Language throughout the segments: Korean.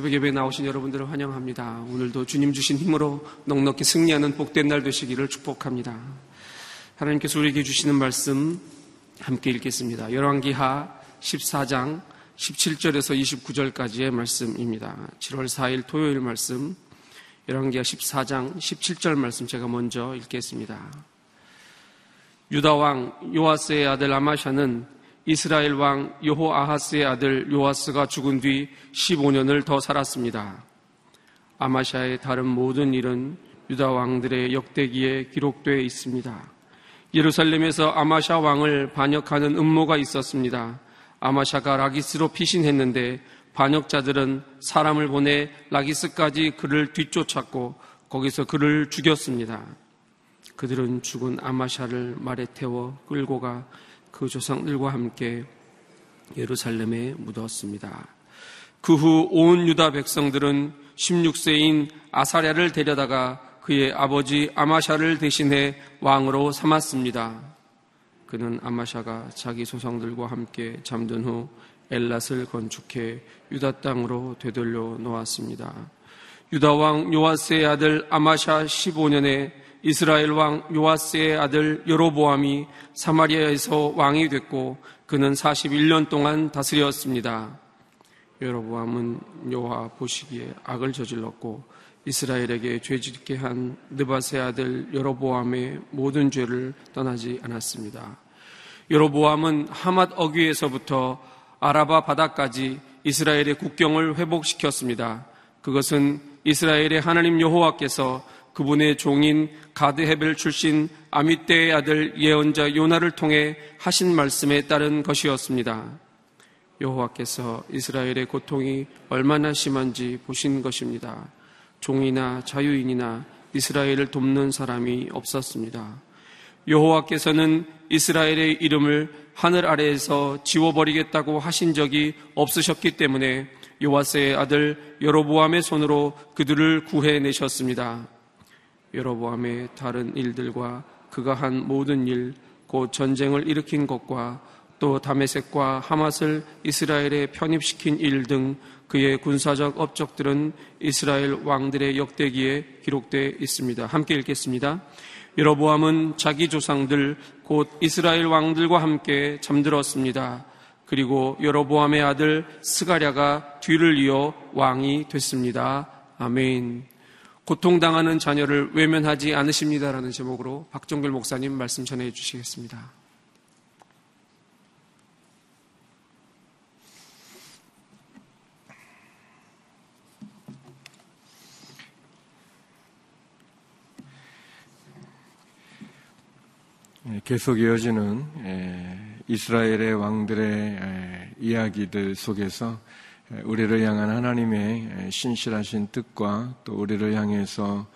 새벽 예배에 나오신 여러분들을 환영합니다. 오늘도 주님 주신 힘으로 넉넉히 승리하는 복된 날 되시기를 축복합니다. 하나님께서 우리에게 주시는 말씀 함께 읽겠습니다. 열왕기하 14장 17절에서 29절까지의 말씀입니다. 7월 4일 토요일 말씀 열왕기하 14장 17절 말씀 제가 먼저 읽겠습니다. 유다 왕 요아스의 아들 아마샤는 이스라엘 왕 여호아하스의 아들 요아스가 죽은 뒤 15년을 더 살았습니다. 아마샤의 다른 모든 일은 유다 왕들의 역대기에 기록되어 있습니다. 예루살렘에서 아마샤 왕을 반역하는 음모가 있었습니다. 아마샤가 라기스로 피신했는데 반역자들은 사람을 보내 라기스까지 그를 뒤쫓았고 거기서 그를 죽였습니다. 그들은 죽은 아마샤를 말에 태워 끌고 가 그 조상들과 함께 예루살렘에 묻었습니다. 그 후 온 유다 백성들은 16세인 아사랴를 데려다가 그의 아버지 아마샤를 대신해 왕으로 삼았습니다. 그는 아마샤가 자기 소상들과 함께 잠든 후 엘랏을 건축해 유다 땅으로 되돌려 놓았습니다. 유다 왕 요아스의 아들 아마샤 15년에 이스라엘 왕 요아스의 아들 여로보암이 사마리아에서 왕이 됐고 그는 41년 동안 다스렸습니다. 여로보암은 여호와 보시기에 악을 저질렀고 이스라엘에게 죄짓게 한 느바세 아들 여로보암의 모든 죄를 떠나지 않았습니다. 여로보암은 하맛 어귀에서부터 아라바 바다까지 이스라엘의 국경을 회복시켰습니다. 그것은 이스라엘의 하나님 여호와께서 그분의 종인 가드 헤벨 출신 아미떼의 아들 예언자 요나를 통해 하신 말씀에 따른 것이었습니다. 여호와께서 이스라엘의 고통이 얼마나 심한지 보신 것입니다. 종이나 자유인이나 이스라엘을 돕는 사람이 없었습니다. 여호와께서는 이스라엘의 이름을 하늘 아래에서 지워버리겠다고 하신 적이 없으셨기 때문에 요아스의 아들 여로보암의 손으로 그들을 구해내셨습니다. 여로보암의 다른 일들과 그가 한 모든 일, 곧 전쟁을 일으킨 것과 또 다메섹과 하맛을 이스라엘에 편입시킨 일 등 그의 군사적 업적들은 이스라엘 왕들의 역대기에 기록되어 있습니다. 함께 읽겠습니다. 여로보암은 자기 조상들 곧 이스라엘 왕들과 함께 잠들었습니다. 그리고 여로보암의 아들 스가랴가 뒤를 이어 왕이 됐습니다. 아멘. 고통당하는 자녀를 외면하지 않으십니다라는 제목으로 박정길 목사님 말씀 전해 주시겠습니다. 예, 계속 이어지는 예, 이스라엘의 왕들의 예, 이야기들 속에서 우리를 향한 하나님의 신실하신 뜻과 또 우리를 향해서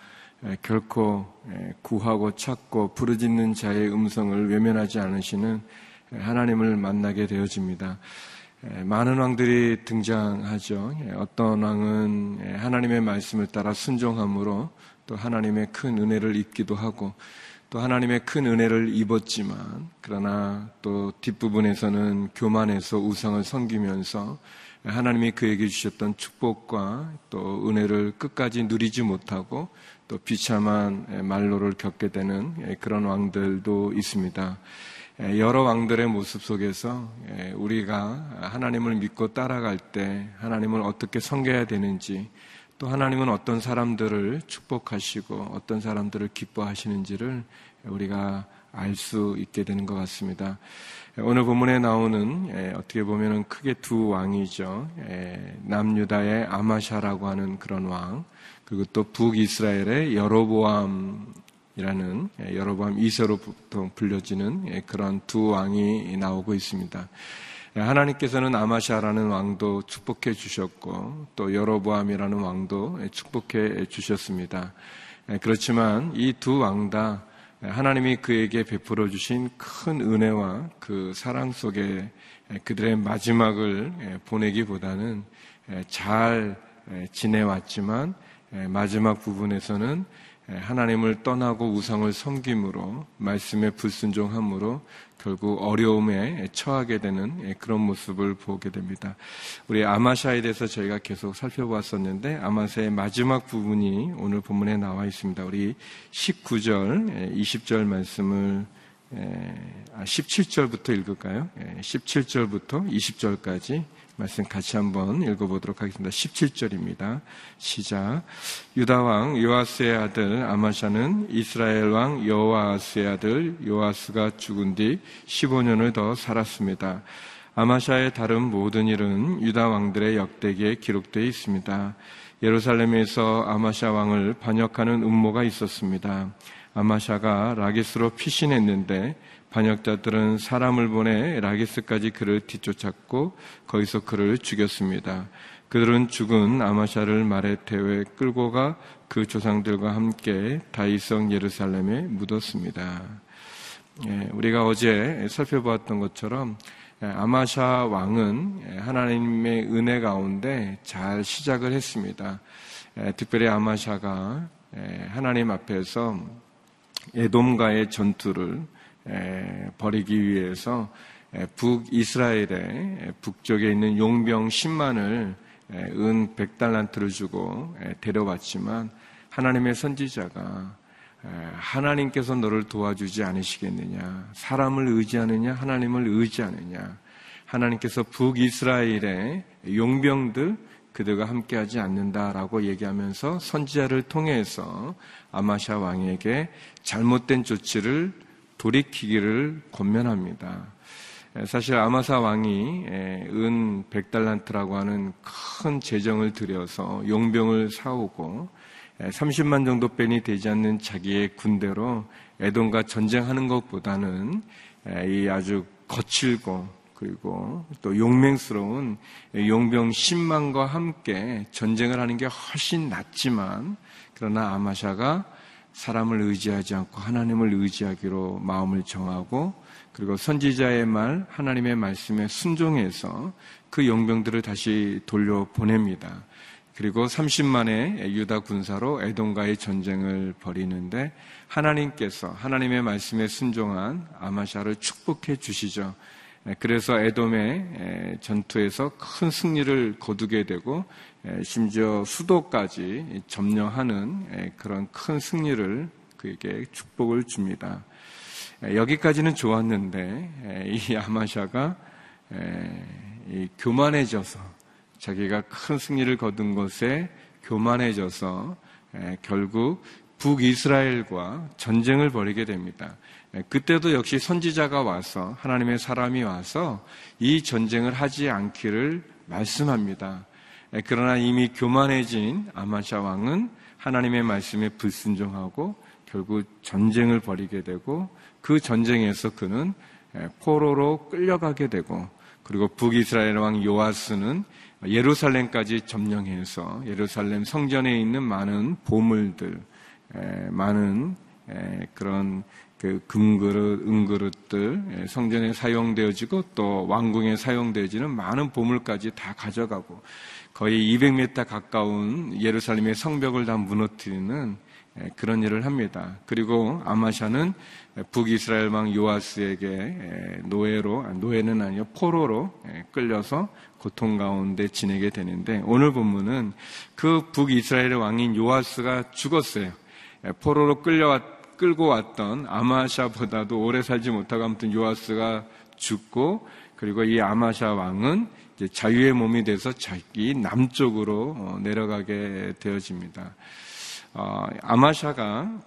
결코 구하고 찾고 부르짖는 자의 음성을 외면하지 않으시는 하나님을 만나게 되어집니다. 많은 왕들이 등장하죠. 어떤 왕은 하나님의 말씀을 따라 순종함으로 또 하나님의 큰 은혜를 입기도 하고 또 하나님의 큰 은혜를 입었지만 그러나 또 뒷부분에서는 교만해서 우상을 섬기면서 하나님이 그에게 주셨던 축복과 또 은혜를 끝까지 누리지 못하고 또 비참한 말로를 겪게 되는 그런 왕들도 있습니다. 여러 왕들의 모습 속에서 우리가 하나님을 믿고 따라갈 때 하나님을 어떻게 섬겨야 되는지 또 하나님은 어떤 사람들을 축복하시고 어떤 사람들을 기뻐하시는지를 우리가 알 수 있게 되는 것 같습니다. 오늘 본문에 나오는 예, 어떻게 보면 크게 두 왕이죠. 예, 남유다의 아마샤라고 하는 그런 왕, 그리고 또 북이스라엘의 여로보암이라는 예, 여로보암 이세로 보통 불려지는 그런 두 왕이 나오고 있습니다. 하나님께서는 아마샤라는 왕도 축복해 주셨고 또 여로보암이라는 왕도 축복해 주셨습니다. 그렇지만 이 두 왕 다 하나님이 그에게 베풀어 주신 큰 은혜와 그 사랑 속에 그들의 마지막을 보내기보다는 잘 지내왔지만 마지막 부분에서는 하나님을 떠나고 우상을 섬김으로 말씀에 불순종함으로 결국 어려움에 처하게 되는 그런 모습을 보게 됩니다. 우리 아마샤에 대해서 저희가 계속 살펴보았었는데 아마샤의 마지막 부분이 오늘 본문에 나와 있습니다. 우리 19절, 20절 말씀을 17절부터 아, 읽을까요? 17절부터 20절까지 말씀 같이 한번 읽어보도록 하겠습니다. 17절입니다. 시작. 유다왕 요아스의 아들 아마샤는 이스라엘 왕 여호아스의 아들 요아스가 죽은 뒤 15년을 더 살았습니다. 아마샤의 다른 모든 일은 유다 왕들의 역대기에 기록되어 있습니다. 예루살렘에서 아마샤 왕을 반역하는 음모가 있었습니다. 아마샤가 라기스로 피신했는데 반역자들은 사람을 보내 라기스까지 그를 뒤쫓았고 거기서 그를 죽였습니다. 그들은 죽은 아마샤를 말에 태워 끌고 가 그 조상들과 함께 다이성 예루살렘에 묻었습니다. 예, 우리가 어제 살펴보았던 것처럼 예, 아마샤 왕은 예, 하나님의 은혜 가운데 잘 시작을 했습니다. 예, 특별히 아마샤가 하나님 앞에서 에돔과의 전투를 벌이기 위해서 북이스라엘의 북쪽에 있는 용병 10만을 은 100달란트를 주고 데려왔지만 하나님의 선지자가 하나님께서 너를 도와주지 않으시겠느냐? 사람을 의지하느냐? 하나님을 의지하느냐? 하나님께서 북이스라엘의 용병들 그들과 함께하지 않는다라고 얘기하면서 선지자를 통해서 아마샤 왕에게 잘못된 조치를 돌이키기를 권면합니다. 사실 아마사 왕이 은 100달란트라고 하는 큰 재정을 들여서 용병을 사오고 30만 정도 뺀이 되지 않는 자기의 군대로 에돔과 전쟁하는 것보다는 이 아주 거칠고 그리고 또 용맹스러운 용병 10만과 함께 전쟁을 하는 게 훨씬 낫지만 그러나 아마샤가 사람을 의지하지 않고 하나님을 의지하기로 마음을 정하고 그리고 선지자의 말, 하나님의 말씀에 순종해서 그 용병들을 다시 돌려보냅니다. 그리고 30만의 유다 군사로 에돔과의 전쟁을 벌이는데 하나님께서 하나님의 말씀에 순종한 아마샤를 축복해 주시죠. 그래서 에돔의 전투에서 큰 승리를 거두게 되고 심지어 수도까지 점령하는 그런 큰 승리를 그에게 축복을 줍니다. 여기까지는 좋았는데 이 아마샤가 교만해져서 자기가 큰 승리를 거둔 것에 교만해져서 결국 북이스라엘과 전쟁을 벌이게 됩니다. 그때도 역시 선지자가 와서 하나님의 사람이 와서 이 전쟁을 하지 않기를 말씀합니다. 예, 그러나 이미 교만해진 아마샤 왕은 하나님의 말씀에 불순종하고 결국 전쟁을 벌이게 되고 그 전쟁에서 그는 예, 포로로 끌려가게 되고 그리고 북이스라엘 왕 요아스는 예루살렘까지 점령해서 예루살렘 성전에 있는 많은 보물들, 예, 많은 그런 그 금그릇, 은그릇들 성전에 사용되어지고 또 왕궁에 사용되어지는 많은 보물까지 다 가져가고 거의 200m 가까운 예루살렘의 성벽을 다 무너뜨리는 그런 일을 합니다. 그리고 아마샤는 북이스라엘 왕 요아스에게 노예로, 노예는 아니요, 포로로 끌려서 고통 가운데 지내게 되는데 오늘 본문은 그 북이스라엘 왕인 요아스가 죽었어요. 포로로 끌려왔, 끌고 왔던 아마샤보다도 오래 살지 못하고 아무튼 요아스가 죽고 그리고 이 아마샤 왕은 자유의 몸이 돼서 자기 남쪽으로 어, 내려가게 되어집니다. 어, 아마샤가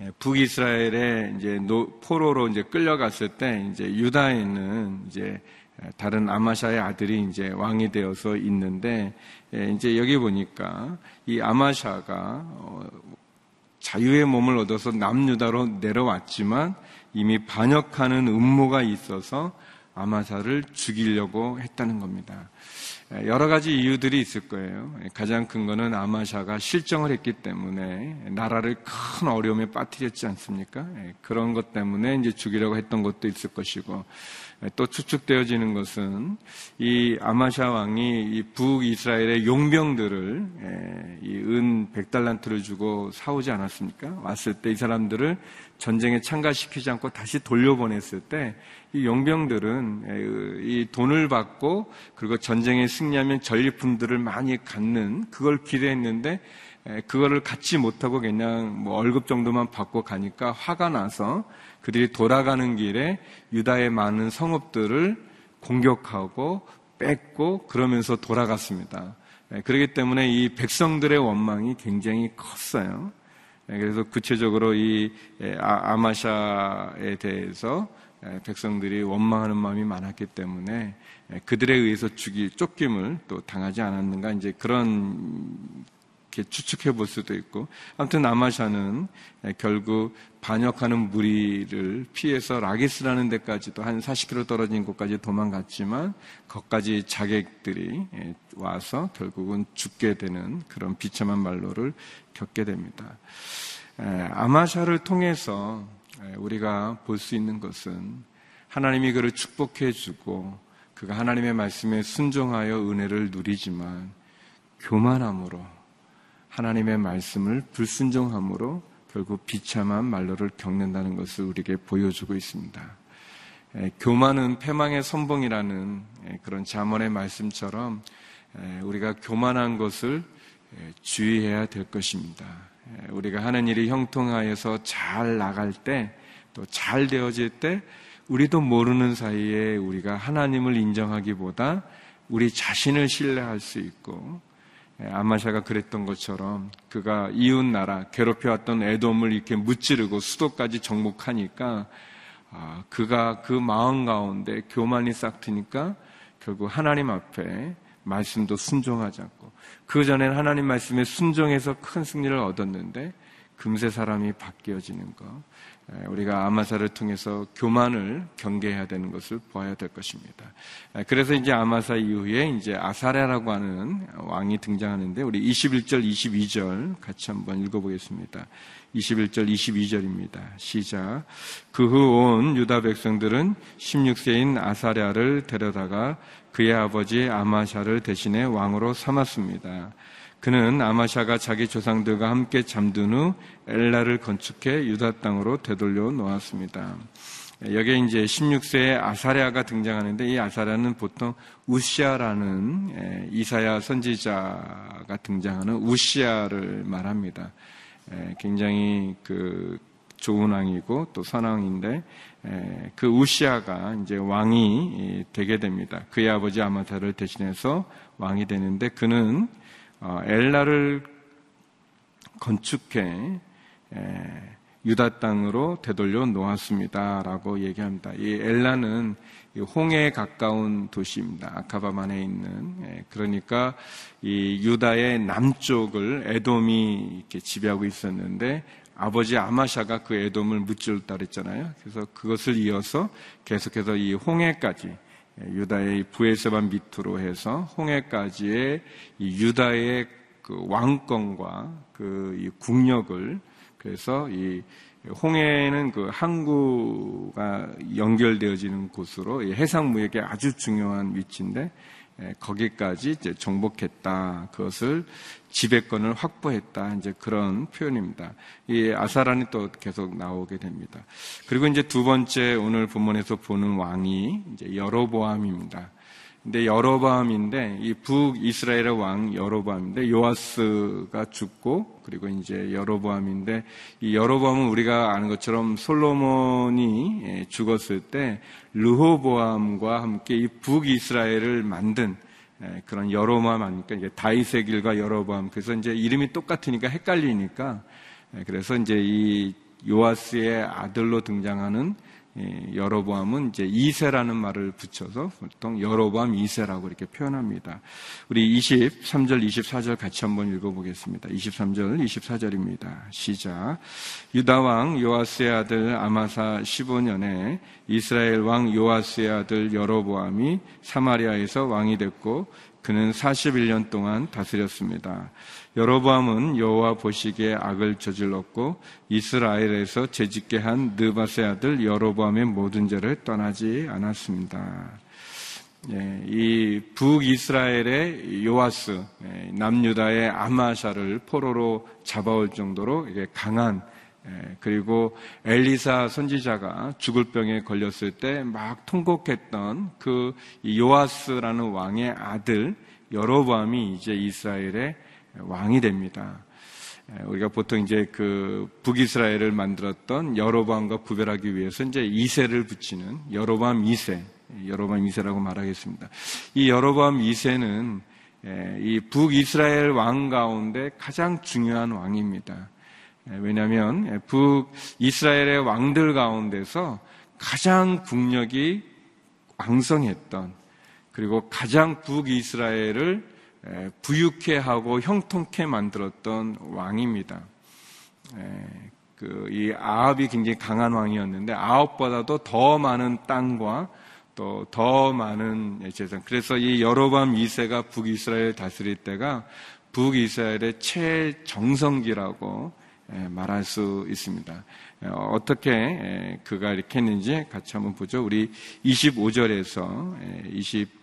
예, 북이스라엘에 이제 포로로 이제 끌려갔을 때 이제 유다에 있는 이제 다른 아마샤의 아들이 이제 왕이 되어서 있는데 예, 이제 여기 보니까 이 아마샤가 어, 자유의 몸을 얻어서 남유다로 내려왔지만 이미 반역하는 음모가 있어서 아마사를 죽이려고 했다는 겁니다. 여러 가지 이유들이 있을 거예요. 가장 큰 거는 아마샤가 실정을 했기 때문에 나라를 큰 어려움에 빠뜨렸지 않습니까? 그런 것 때문에 이제 죽이려고 했던 것도 있을 것이고 또 추측되어지는 것은 이 아마샤 왕이 이 북이스라엘의 용병들을 이 은 100달란트를 주고 사오지 않았습니까? 왔을 때 이 사람들을 전쟁에 참가시키지 않고 다시 돌려보냈을 때 이 용병들은 이 돈을 받고 그리고 전쟁에 승리하면 전리품들을 많이 갖는 그걸 기대했는데 그거를 갖지 못하고 그냥 뭐 월급 정도만 받고 가니까 화가 나서 그들이 돌아가는 길에 유다의 많은 성읍들을 공격하고 뺏고 그러면서 돌아갔습니다. 그렇기 때문에 이 백성들의 원망이 굉장히 컸어요. 그래서 구체적으로 이 아, 아마샤에 대해서 백성들이 원망하는 마음이 많았기 때문에 그들에 의해서 죽이 쫓김을 또 당하지 않았는가 이제 그런 이렇게 추측해 볼 수도 있고 아무튼 아마샤는 결국 반역하는 무리를 피해서 라기스라는 데까지도 한 40km 떨어진 곳까지 도망갔지만 거기까지 자객들이 와서 결국은 죽게 되는 그런 비참한 말로를 겪게 됩니다. 아마샤를 통해서 우리가 볼 수 있는 것은 하나님이 그를 축복해 주고 그가 하나님의 말씀에 순종하여 은혜를 누리지만 교만함으로 하나님의 말씀을 불순종함으로 결국 비참한 말로를 겪는다는 것을 우리에게 보여주고 있습니다. 교만은 패망의 선봉이라는 그런 자문의 말씀처럼 우리가 교만한 것을 주의해야 될 것입니다. 우리가 하는 일이 형통하여서 잘 나갈 때, 또 잘 되어질 때, 우리도 모르는 사이에 우리가 하나님을 인정하기보다 우리 자신을 신뢰할 수 있고, 예, 아마샤가 그랬던 것처럼 그가 이웃 나라 괴롭혀왔던 애돔을 이렇게 무찌르고 수도까지 정복하니까 아, 그가 그 마음 가운데 교만이 싹 트니까 결국 하나님 앞에 말씀도 순종하지 않고. 그 전엔 하나님 말씀에 순종해서 큰 승리를 얻었는데 금세 사람이 바뀌어지는 것 우리가 아마사를 통해서 교만을 경계해야 되는 것을 보아야 될 것입니다. 그래서 이제 아마사 이후에 이제 아사랴라고 하는 왕이 등장하는데 우리 21절, 22절 같이 한번 읽어보겠습니다. 21절, 22절입니다. 시작. 그 후 온 유다 백성들은 16세인 아사랴를 데려다가 그의 아버지 아마샤를 대신해 왕으로 삼았습니다. 그는 아마샤가 자기 조상들과 함께 잠든 후 엘라를 건축해 유다 땅으로 되돌려 놓았습니다. 여기에 이제 16세의 아사랴가 등장하는데 이 아사랴는 보통 우시아라는 예, 이사야 선지자가 등장하는 우시아를 말합니다. 예, 굉장히 그 좋은 왕이고 또 선왕인데 예, 그 우시아가 이제 왕이 되게 됩니다. 그의 아버지 아마사를 대신해서 왕이 되는데 그는 어, 엘라를 건축해 유다 땅으로 되돌려 놓았습니다라고 얘기합니다. 이 엘라는 홍해에 가까운 도시입니다. 아카바만에 있는 그러니까 이 유다의 남쪽을 에돔이 이렇게 지배하고 있었는데 아버지 아마샤가 그 에돔을 무찌르다 그랬잖아요. 그래서 그것을 이어서 계속해서 이 홍해까지 유다의 부에서만 밑으로 해서 홍해까지의 유다의 그 왕권과 그 국력을 그래서 이 홍해는 그 항구가 연결되어지는 곳으로 해상 무역에 아주 중요한 위치인데 거기까지 이제 정복했다. 그것을 지배권을 확보했다. 이제 그런 표현입니다. 이 아사란이 또 계속 나오게 됩니다. 그리고 이제 두 번째 오늘 본문에서 보는 왕이 이제 여로보암입니다. 근데 여로보암인데 이 북이스라엘의 왕 여로보암인데 요아스가 죽고 그리고 이제 여로보암인데 이 여로보암은 우리가 아는 것처럼 솔로몬이 예, 죽었을 때 르호보암과 함께 이 북이스라엘을 만든 예, 그런 여로보암 아닙니까? 이게 다이세 길과 여로보암 그래서 이제 이름이 똑같으니까 헷갈리니까 예, 그래서 이제 이 요아스의 아들로 등장하는 여로보암은 이제 이세라는 말을 붙여서 보통 여로보암 이세라고 이렇게 표현합니다. 우리 23절, 24절 같이 한번 읽어보겠습니다. 23절, 24절입니다. 시작. 유다 왕 요아스의 아들 아마사 15년에 이스라엘 왕 요아스의 아들 여로보암이 사마리아에서 왕이 됐고 그는 41년 동안 다스렸습니다. 여로보암은 여호와 보시기에 악을 저질렀고 이스라엘에서 재짓게 한 느바세 아들 여로보암의 모든 죄를 떠나지 않았습니다. 예, 이 북이스라엘의 요아스, 예, 남유다의 아마샤를 포로로 잡아올 정도로 강한 예, 그리고 엘리사 선지자가 죽을 병에 걸렸을 때 막 통곡했던 그 요아스라는 왕의 아들 여로보암이 이제 이스라엘의 왕이 됩니다. 예, 우리가 보통 이제 그 북이스라엘을 만들었던 여로보암과 구별하기 위해서 이제 이세를 붙이는 여로보암 2세, 여로보암 2세라고 말하겠습니다. 이 여로보암 2세는 예, 이 북이스라엘 왕 가운데 가장 중요한 왕입니다. 예, 왜냐하면 북 이스라엘의 왕들 가운데서 가장 국력이 왕성했던 그리고 가장 북 이스라엘을 부유케 하고 형통케 만들었던 왕입니다. 그 이 아합이 굉장히 강한 왕이었는데 아합보다도 더 많은 땅과 또 더 많은 재산. 그래서 이 여로밤 2세가 북이스라엘 다스릴 때가 북이스라엘의 최정성기라고 말할 수 있습니다. 어떻게 그가 이렇게 했는지 같이 한번 보죠. 우리 25절에서 20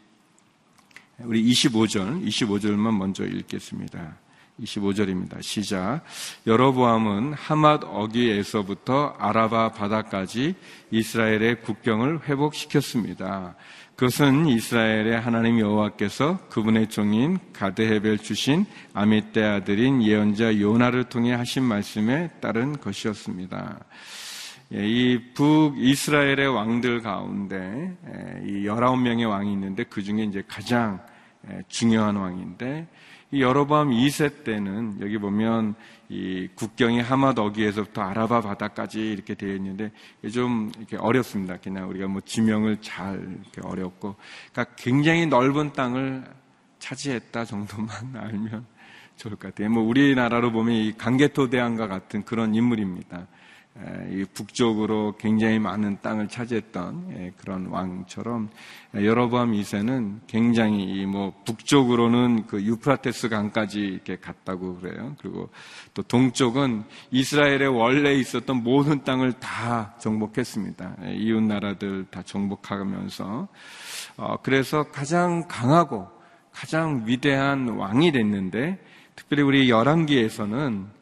우리 25절, 25절만 먼저 읽겠습니다. 25절입니다. 시작. 여로보암은 하맛 어기에서부터 아라바 바다까지 이스라엘의 국경을 회복시켰습니다. 그것은 이스라엘의 하나님 여호와께서 그분의 종인 가드헤벨 주신 아미떼 아들인 예언자 요나를 통해 하신 말씀에 따른 것이었습니다. 예, 이 북이스라엘의 왕들 가운데 예, 이 19명의 왕이 있는데 그 중에 이제 가장 예, 중요한 왕인데 이 여로밤 2세 때는 여기 보면 이 국경이 하마더기에서부터 아라바 바다까지 이렇게 되어 있는데 좀 이렇게 어렵습니다. 그냥 우리가 뭐 지명을 잘 어렵고 그러니까 굉장히 넓은 땅을 차지했다 정도만 알면 좋을 것 같아요. 뭐 우리나라로 보면 이 강개토 대왕과 같은 그런 인물입니다. 북쪽으로 굉장히 많은 땅을 차지했던 예, 그런 왕처럼 여로보암 2세는 굉장히 뭐 북쪽으로는 그 유프라테스 강까지 이렇게 갔다고 그래요. 그리고 또 동쪽은 이스라엘에 원래 있었던 모든 땅을 다 정복했습니다. 예, 이웃 나라들 다 정복하면서 어, 그래서 가장 강하고 가장 위대한 왕이 됐는데 특별히 우리 열왕기에서는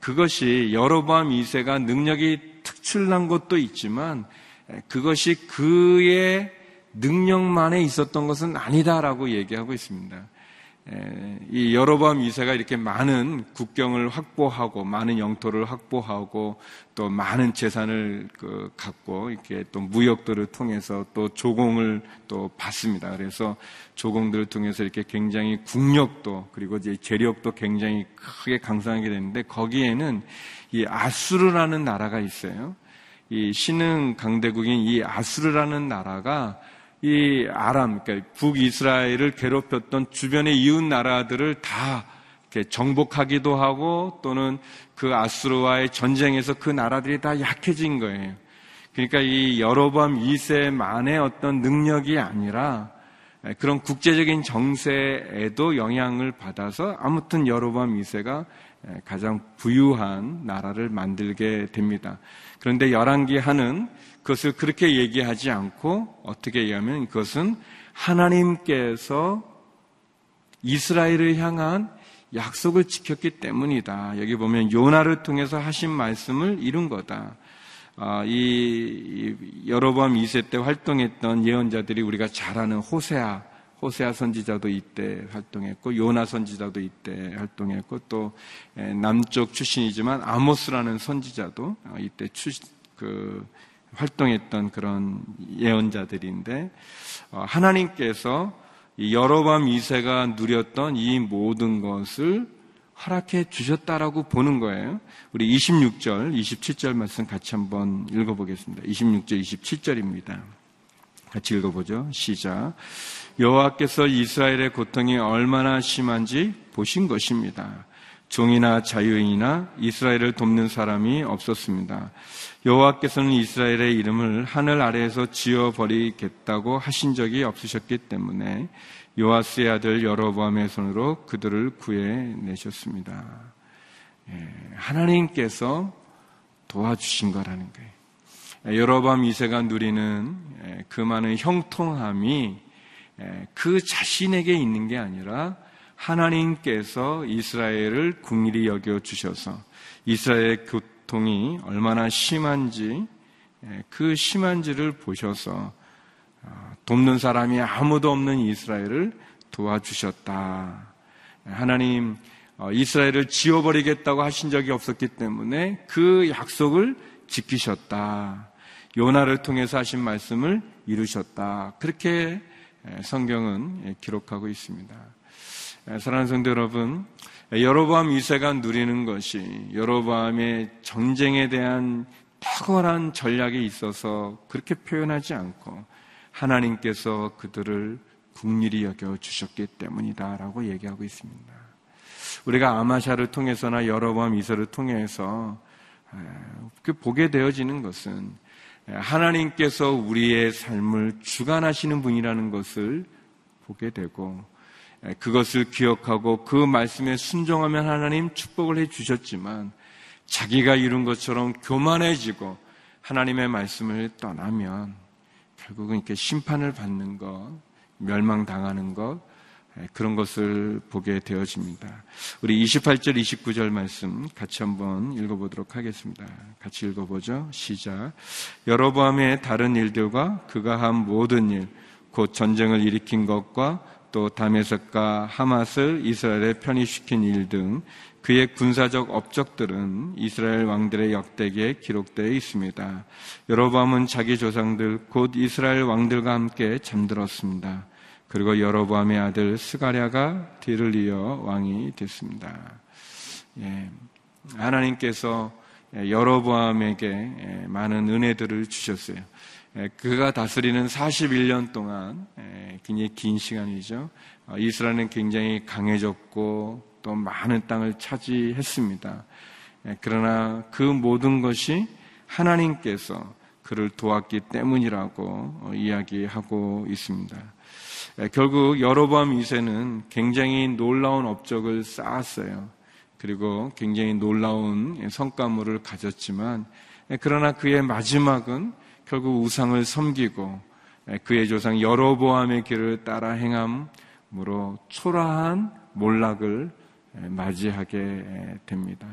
그것이 여로보암 2세가 능력이 특출난 것도 있지만 그것이 그의 능력만에 있었던 것은 아니다라고 얘기하고 있습니다. 이 여로밤 2세가 이렇게 많은 국경을 확보하고 많은 영토를 확보하고 또 많은 재산을 그 갖고 이렇게 또 무역들을 통해서 또 조공을 또 받습니다. 그래서 조공들을 통해서 이렇게 굉장히 국력도 그리고 이제 재력도 굉장히 크게 강성하게 되는데 거기에는 이 아수르라는 나라가 있어요. 이 신흥 강대국인 이 아수르라는 나라가 이 아람, 그러니까 북이스라엘을 괴롭혔던 주변의 이웃 나라들을 다 정복하기도 하고 또는 그 아수르와의 전쟁에서 그 나라들이 다 약해진 거예요. 그러니까 이 여로밤 2세만의 어떤 능력이 아니라 그런 국제적인 정세에도 영향을 받아서 아무튼 여로밤 2세가 가장 부유한 나라를 만들게 됩니다. 그런데 열왕기 하는 그것을 그렇게 얘기하지 않고 어떻게 얘기하면 그것은 하나님께서 이스라엘을 향한 약속을 지켰기 때문이다. 여기 보면 요나를 통해서 하신 말씀을 이룬 거다. 아, 이, 여러번 2세 때 활동했던 예언자들이 우리가 잘 아는 호세아, 호세아 선지자도 이때 활동했고 요나 선지자도 이때 활동했고 또 남쪽 출신이지만 아모스라는 선지자도 이때 출, 그 활동했던 그런 예언자들인데 어, 하나님께서 여로밤 2세가 누렸던 이 모든 것을 허락해 주셨다라고 보는 거예요. 우리 26절, 27절 말씀 같이 한번 읽어보겠습니다. 26절, 27절입니다. 같이 읽어보죠. 시작. 여호와께서 이스라엘의 고통이 얼마나 심한지 보신 것입니다. 종이나 자유인이나 이스라엘을 돕는 사람이 없었습니다. 여호와께서는 이스라엘의 이름을 하늘 아래에서 지어 버리겠다고 하신 적이 없으셨기 때문에 요아스의 아들 여로보암의 손으로 그들을 구해내셨습니다. 예, 하나님께서 도와주신 거라는 거예요. 예, 여로보암 2세가 누리는 예, 그 많은 형통함이 그 자신에게 있는 게 아니라 하나님께서 이스라엘을 궁일이 여겨 주셔서 이스라엘의 교통이 얼마나 심한지 그 심한지를 보셔서 어, 돕는 사람이 아무도 없는 이스라엘을 도와주셨다. 하나님 어, 이스라엘을 지워버리겠다고 하신 적이 없었기 때문에 그 약속을 지키셨다. 요나를 통해서 하신 말씀을 이루셨다. 그렇게 성경은 기록하고 있습니다. 사랑하는 성도 여러분, 여로보암 2세가 누리는 것이 여로보암의 전쟁에 대한 탁월한 전략이 있어서 그렇게 표현하지 않고 하나님께서 그들을 국리이 여겨 주셨기 때문이다라고 얘기하고 있습니다. 우리가 아마샤를 통해서나 여러밤 이서를 통해서 그 보게 되어지는 것은 하나님께서 우리의 삶을 주관하시는 분이라는 것을 보게 되고 그것을 기억하고 그 말씀에 순종하면 하나님 축복을 해 주셨지만 자기가 이룬 것처럼 교만해지고 하나님의 말씀을 떠나면 결국은 이렇게 심판을 받는 것, 멸망당하는 것, 예, 그런 것을 보게 되어집니다. 우리 28절, 29절 말씀 같이 한번 읽어보도록 하겠습니다. 같이 읽어보죠. 시작. 여러보암의 다른 일들과 그가 한 모든 일, 곧 전쟁을 일으킨 것과 또 다메섹과 하맛을 이스라엘에 편입시킨 일 등 그의 군사적 업적들은 이스라엘 왕들의 역대기에 기록되어 있습니다. 여로보암은 자기 조상들 곧 이스라엘 왕들과 함께 잠들었습니다. 그리고 여로보암의 아들 스가랴가 뒤를 이어 왕이 됐습니다. 예, 하나님께서 여로보암에게 많은 은혜들을 주셨어요. 예, 그가 다스리는 41년 동안 예, 굉장히 긴 시간이죠. 어, 이스라엘은 굉장히 강해졌고 또 많은 땅을 차지했습니다. 예, 그러나 그 모든 것이 하나님께서 그를 도왔기 때문이라고 어, 이야기하고 있습니다. 결국 여로보암 2세는 굉장히 놀라운 업적을 쌓았어요. 그리고 굉장히 놀라운 성과물을 가졌지만 그러나 그의 마지막은 결국 우상을 섬기고 그의 조상 여로보암의 길을 따라 행함으로 초라한 몰락을 맞이하게 됩니다.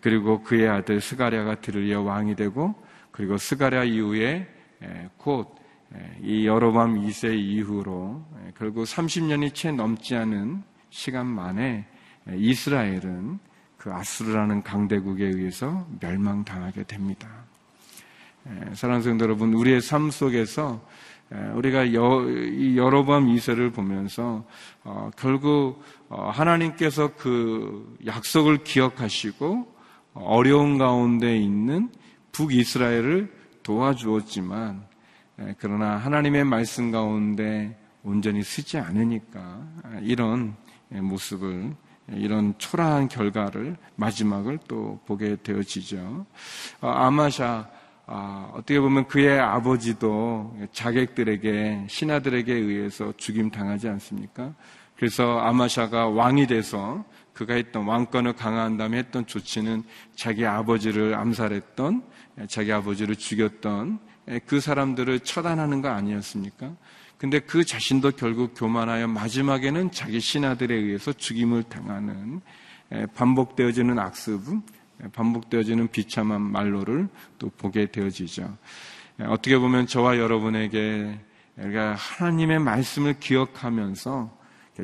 그리고 그의 아들 스가랴가 이어 왕이 되고 그리고 스가랴 이후에 곧 이 여로밤 2세 이후로 결국 30년이 채 넘지 않은 시간 만에 이스라엘은 그 아수르라는 강대국에 의해서 멸망당하게 됩니다. 사랑하는 성도 여러분, 우리의 삶 속에서 우리가 여, 이 여로밤 이세를 보면서 어, 결국 어, 하나님께서 그 약속을 기억하시고 어려운 가운데 있는 북이스라엘을 도와주었지만 그러나 하나님의 말씀 가운데 온전히 쓰지 않으니까 이런 모습을 이런 초라한 결과를 마지막을 또 보게 되어지죠. 어, 아마샤 아, 어떻게 보면 그의 아버지도 자객들에게 신하들에게 의해서 죽임 당하지 않습니까? 그래서 아마샤가 왕이 돼서 그가 했던 왕권을 강화한 다음에 했던 조치는 자기 아버지를 암살했던 자기 아버지를 죽였던 그 사람들을 처단하는 거 아니었습니까? 근데 그 자신도 결국 교만하여 마지막에는 자기 신하들에 의해서 죽임을 당하는 반복되어지는 악습, 반복되어지는 비참한 말로를 또 보게 되어지죠. 어떻게 보면 저와 여러분에게 우리가 하나님의 말씀을 기억하면서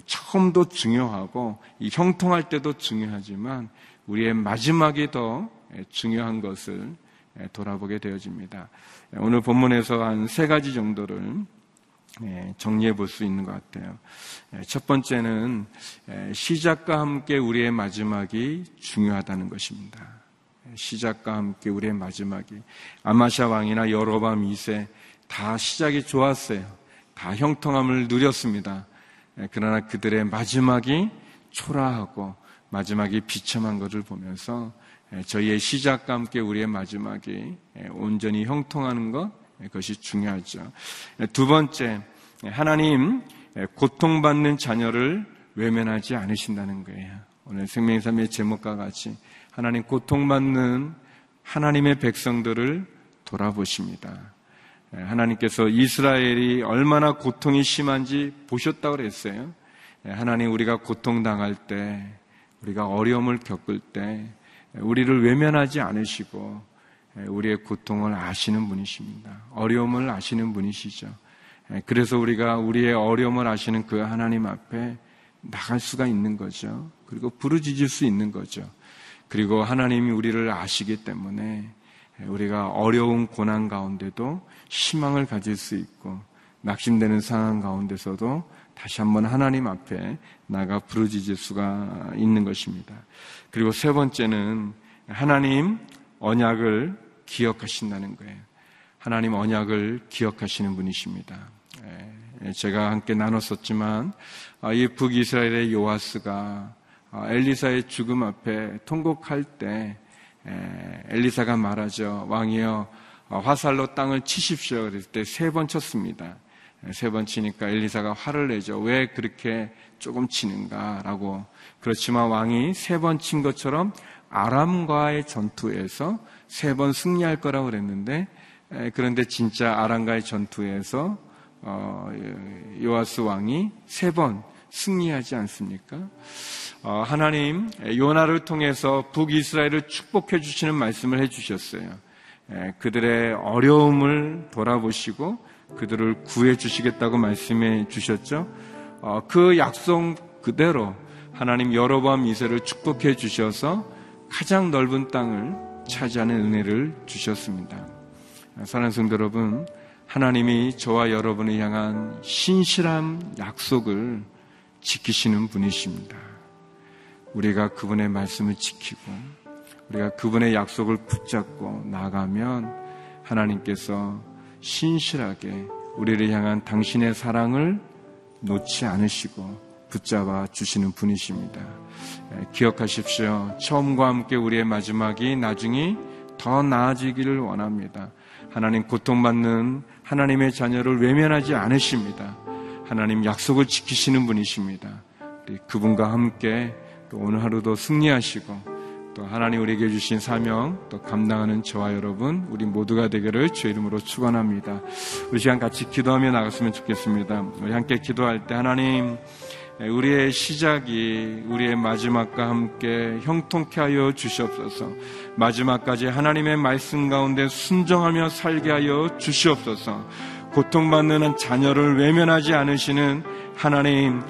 처음도 중요하고 이 형통할 때도 중요하지만 우리의 마지막이 더 중요한 것을 돌아보게 되어집니다. 오늘 본문에서 한 세 가지 정도를 정리해 볼 수 있는 것 같아요. 첫 번째는 시작과 함께 우리의 마지막이 중요하다는 것입니다. 시작과 함께 우리의 마지막이 아마샤 왕이나 여로밤 2세 다 시작이 좋았어요. 다 형통함을 누렸습니다. 그러나 그들의 마지막이 초라하고 마지막이 비참한 것을 보면서 저희의 시작과 함께 우리의 마지막이 온전히 형통하는 것그 것이 중요하죠. 두 번째, 하나님 고통받는 자녀를 외면하지 않으신다는 거예요. 오늘 생명삼의 제목과 같이 하나님 고통받는 하나님의 백성들을 돌아보십니다. 하나님께서 이스라엘이 얼마나 고통이 심한지 보셨다고 그랬어요. 하나님 우리가 고통당할 때, 우리가 어려움을 겪을 때, 우리를 외면하지 않으시고, 우리의 고통을 아시는 분이십니다. 어려움을 아시는 분이시죠. 그래서 우리가 우리의 어려움을 아시는 그 하나님 앞에 나갈 수가 있는 거죠. 그리고 부르짖을 수 있는 거죠. 그리고 하나님이 우리를 아시기 때문에 우리가 어려운 고난 가운데도 희망을 가질 수 있고 낙심되는 상황 가운데서도 다시 한번 하나님 앞에 나가 부르짖을 수가 있는 것입니다. 그리고 세 번째는 하나님 언약을 기억하신다는 거예요. 하나님 언약을 기억하시는 분이십니다. 예, 제가 함께 나눴었지만 아, 이 북이스라엘의 요아스가 아, 엘리사의 죽음 앞에 통곡할 때 엘리사가 말하죠. 왕이여 어, 화살로 땅을 치십시오. 그랬을 때 세 번 쳤습니다. 세 번 치니까 엘리사가 화를 내죠. 왜 그렇게 조금 치는가라고. 그렇지만 왕이 세 번 친 것처럼 아람과의 전투에서 세 번 승리할 거라고 그랬는데 그런데 진짜 아람과의 전투에서 어, 요아스 왕이 세 번 승리하지 않습니까? 어, 하나님 요나를 통해서 북이스라엘을 축복해 주시는 말씀을 해 주셨어요. 그들의 어려움을 돌아보시고 그들을 구해 주시겠다고 말씀해 주셨죠. 어, 그 약속 그대로 하나님 여로보암 이세를 축복해 주셔서 가장 넓은 땅을 차지하는 은혜를 주셨습니다. 사랑하는 성도 여러분, 하나님이 저와 여러분을 향한 신실한 약속을 지키시는 분이십니다. 우리가 그분의 말씀을 지키고 우리가 그분의 약속을 붙잡고 나가면 하나님께서 신실하게 우리를 향한 당신의 사랑을 놓지 않으시고 붙잡아 주시는 분이십니다. 기억하십시오. 처음과 함께 우리의 마지막이 나중이 더 나아지기를 원합니다. 하나님 고통받는 하나님의 자녀를 외면하지 않으십니다. 하나님 약속을 지키시는 분이십니다. 그분과 함께 또 오늘 하루도 승리하시고 또 하나님 우리에게 주신 사명 또 감당하는 저와 여러분 우리 모두가 되기를 주의 이름으로 축원합니다. 우리 시간 같이 기도하며 나갔으면 좋겠습니다. 우리 함께 기도할 때 하나님 우리의 시작이 우리의 마지막과 함께 형통케 하여 주시옵소서. 마지막까지 하나님의 말씀 가운데 순정하며 살게 하여 주시옵소서. 고통받는 자녀를 외면하지 않으시는 하나님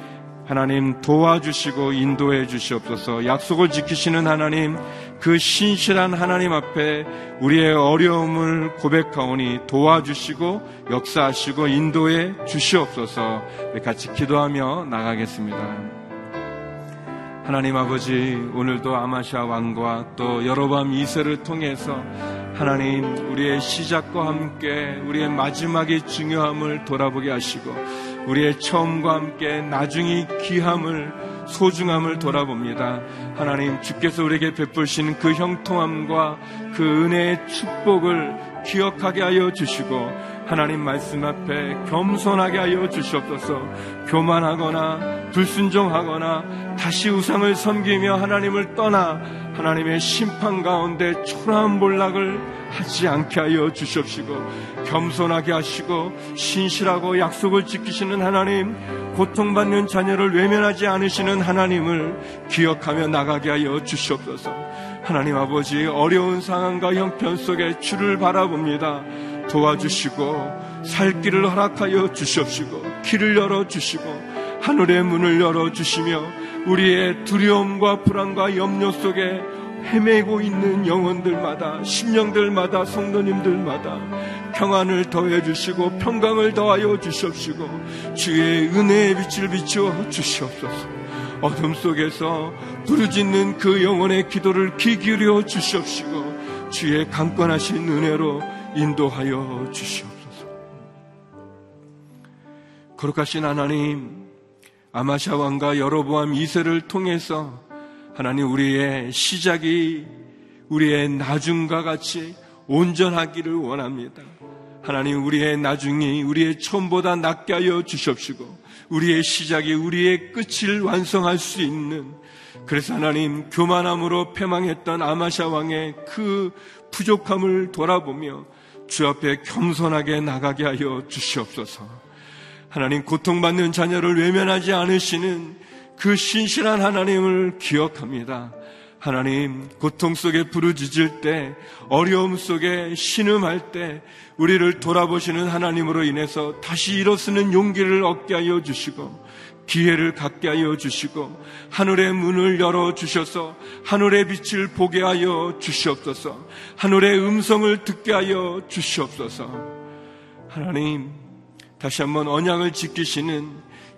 하나님 도와주시고 인도해 주시옵소서 약속을 지키시는 하나님 그 신실한 하나님 앞에 우리의 어려움을 고백하오니 도와주시고 역사하시고 인도해 주시옵소서 같이 기도하며 나가겠습니다. 하나님 아버지 오늘도 아마샤 왕과 또 여로밤 이세를 통해서 하나님 우리의 시작과 함께 우리의 마지막의 중요함을 돌아보게 하시고 우리의 처음과 함께 나중이 귀함을 소중함을 돌아봅니다. 하나님 주께서 우리에게 베푸신 그 형통함과 그 은혜의 축복을 기억하게 하여 주시고 하나님 말씀 앞에 겸손하게 하여 주시옵소서. 교만하거나 불순종하거나 다시 우상을 섬기며 하나님을 떠나 하나님의 심판 가운데 초라한 몰락을 하지 않게 하여 주시옵시고 겸손하게 하시고 신실하고 약속을 지키시는 하나님 고통받는 자녀를 외면하지 않으시는 하나님을 기억하며 나가게 하여 주시옵소서. 하나님 아버지 어려운 상황과 형편 속에 주를 바라봅니다. 도와주시고 살 길을 허락하여 주시옵시고 길을 열어 주시고 하늘의 문을 열어 주시며 우리의 두려움과 불안과 염려 속에 헤매고 있는 영혼들마다 심령들마다 성도님들마다 평안을 더해 주시고 평강을 더하여 주시옵시고 주의 은혜의 빛을 비추어 주시옵소서. 어둠 속에서 부르짖는 그 영혼의 기도를 귀 기울여 주시옵시고 주의 강권하신 은혜로 인도하여 주시옵소서. 거룩하신 하나님 아마샤 왕과 여로보암 이세를 통해서 하나님 우리의 시작이 우리의 나중과 같이 온전하기를 원합니다. 하나님 우리의 나중이 우리의 처음보다 낫게 하여 주십시고 우리의 시작이 우리의 끝을 완성할 수 있는 그래서 하나님 교만함으로 패망했던 아마샤 왕의 그 부족함을 돌아보며 주 앞에 겸손하게 나가게 하여 주시옵소서. 하나님 고통받는 자녀를 외면하지 않으시는 그 신실한 하나님을 기억합니다. 하나님, 고통 속에 부르짖을 때, 어려움 속에 신음할 때, 우리를 돌아보시는 하나님으로 인해서 다시 일어서는 용기를 얻게 하여 주시고, 기회를 갖게 하여 주시고, 하늘의 문을 열어 주셔서, 하늘의 빛을 보게 하여 주시옵소서, 하늘의 음성을 듣게 하여 주시옵소서. 하나님, 다시 한번 언약을 지키시는,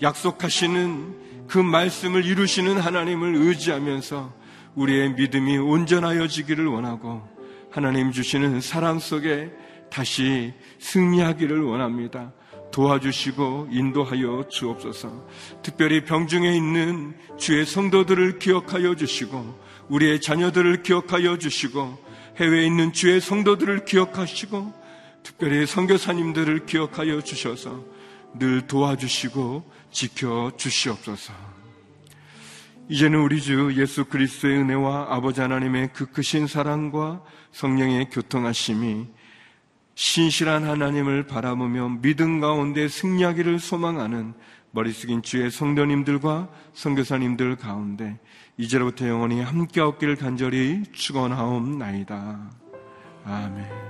약속하시는 그 말씀을 이루시는 하나님을 의지하면서, 우리의 믿음이 온전하여지기를 원하고 하나님 주시는 사랑 속에 다시 승리하기를 원합니다. 도와주시고 인도하여 주옵소서. 특별히 병중에 있는 주의 성도들을 기억하여 주시고 우리의 자녀들을 기억하여 주시고 해외에 있는 주의 성도들을 기억하시고 특별히 선교사님들을 기억하여 주셔서 늘 도와주시고 지켜 주시옵소서. 이제는 우리 주 예수 그리스도의 은혜와 아버지 하나님의 그 크신 사랑과 성령의 교통하심이 신실한 하나님을 바라보며 믿음 가운데 승리하기를 소망하는 머리 숙인 주의 성도님들과 성교사님들 가운데 이제로부터 영원히 함께 없기를 간절히 축원하옵나이다. 아멘.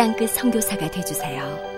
땅끝 성교사가 되주세요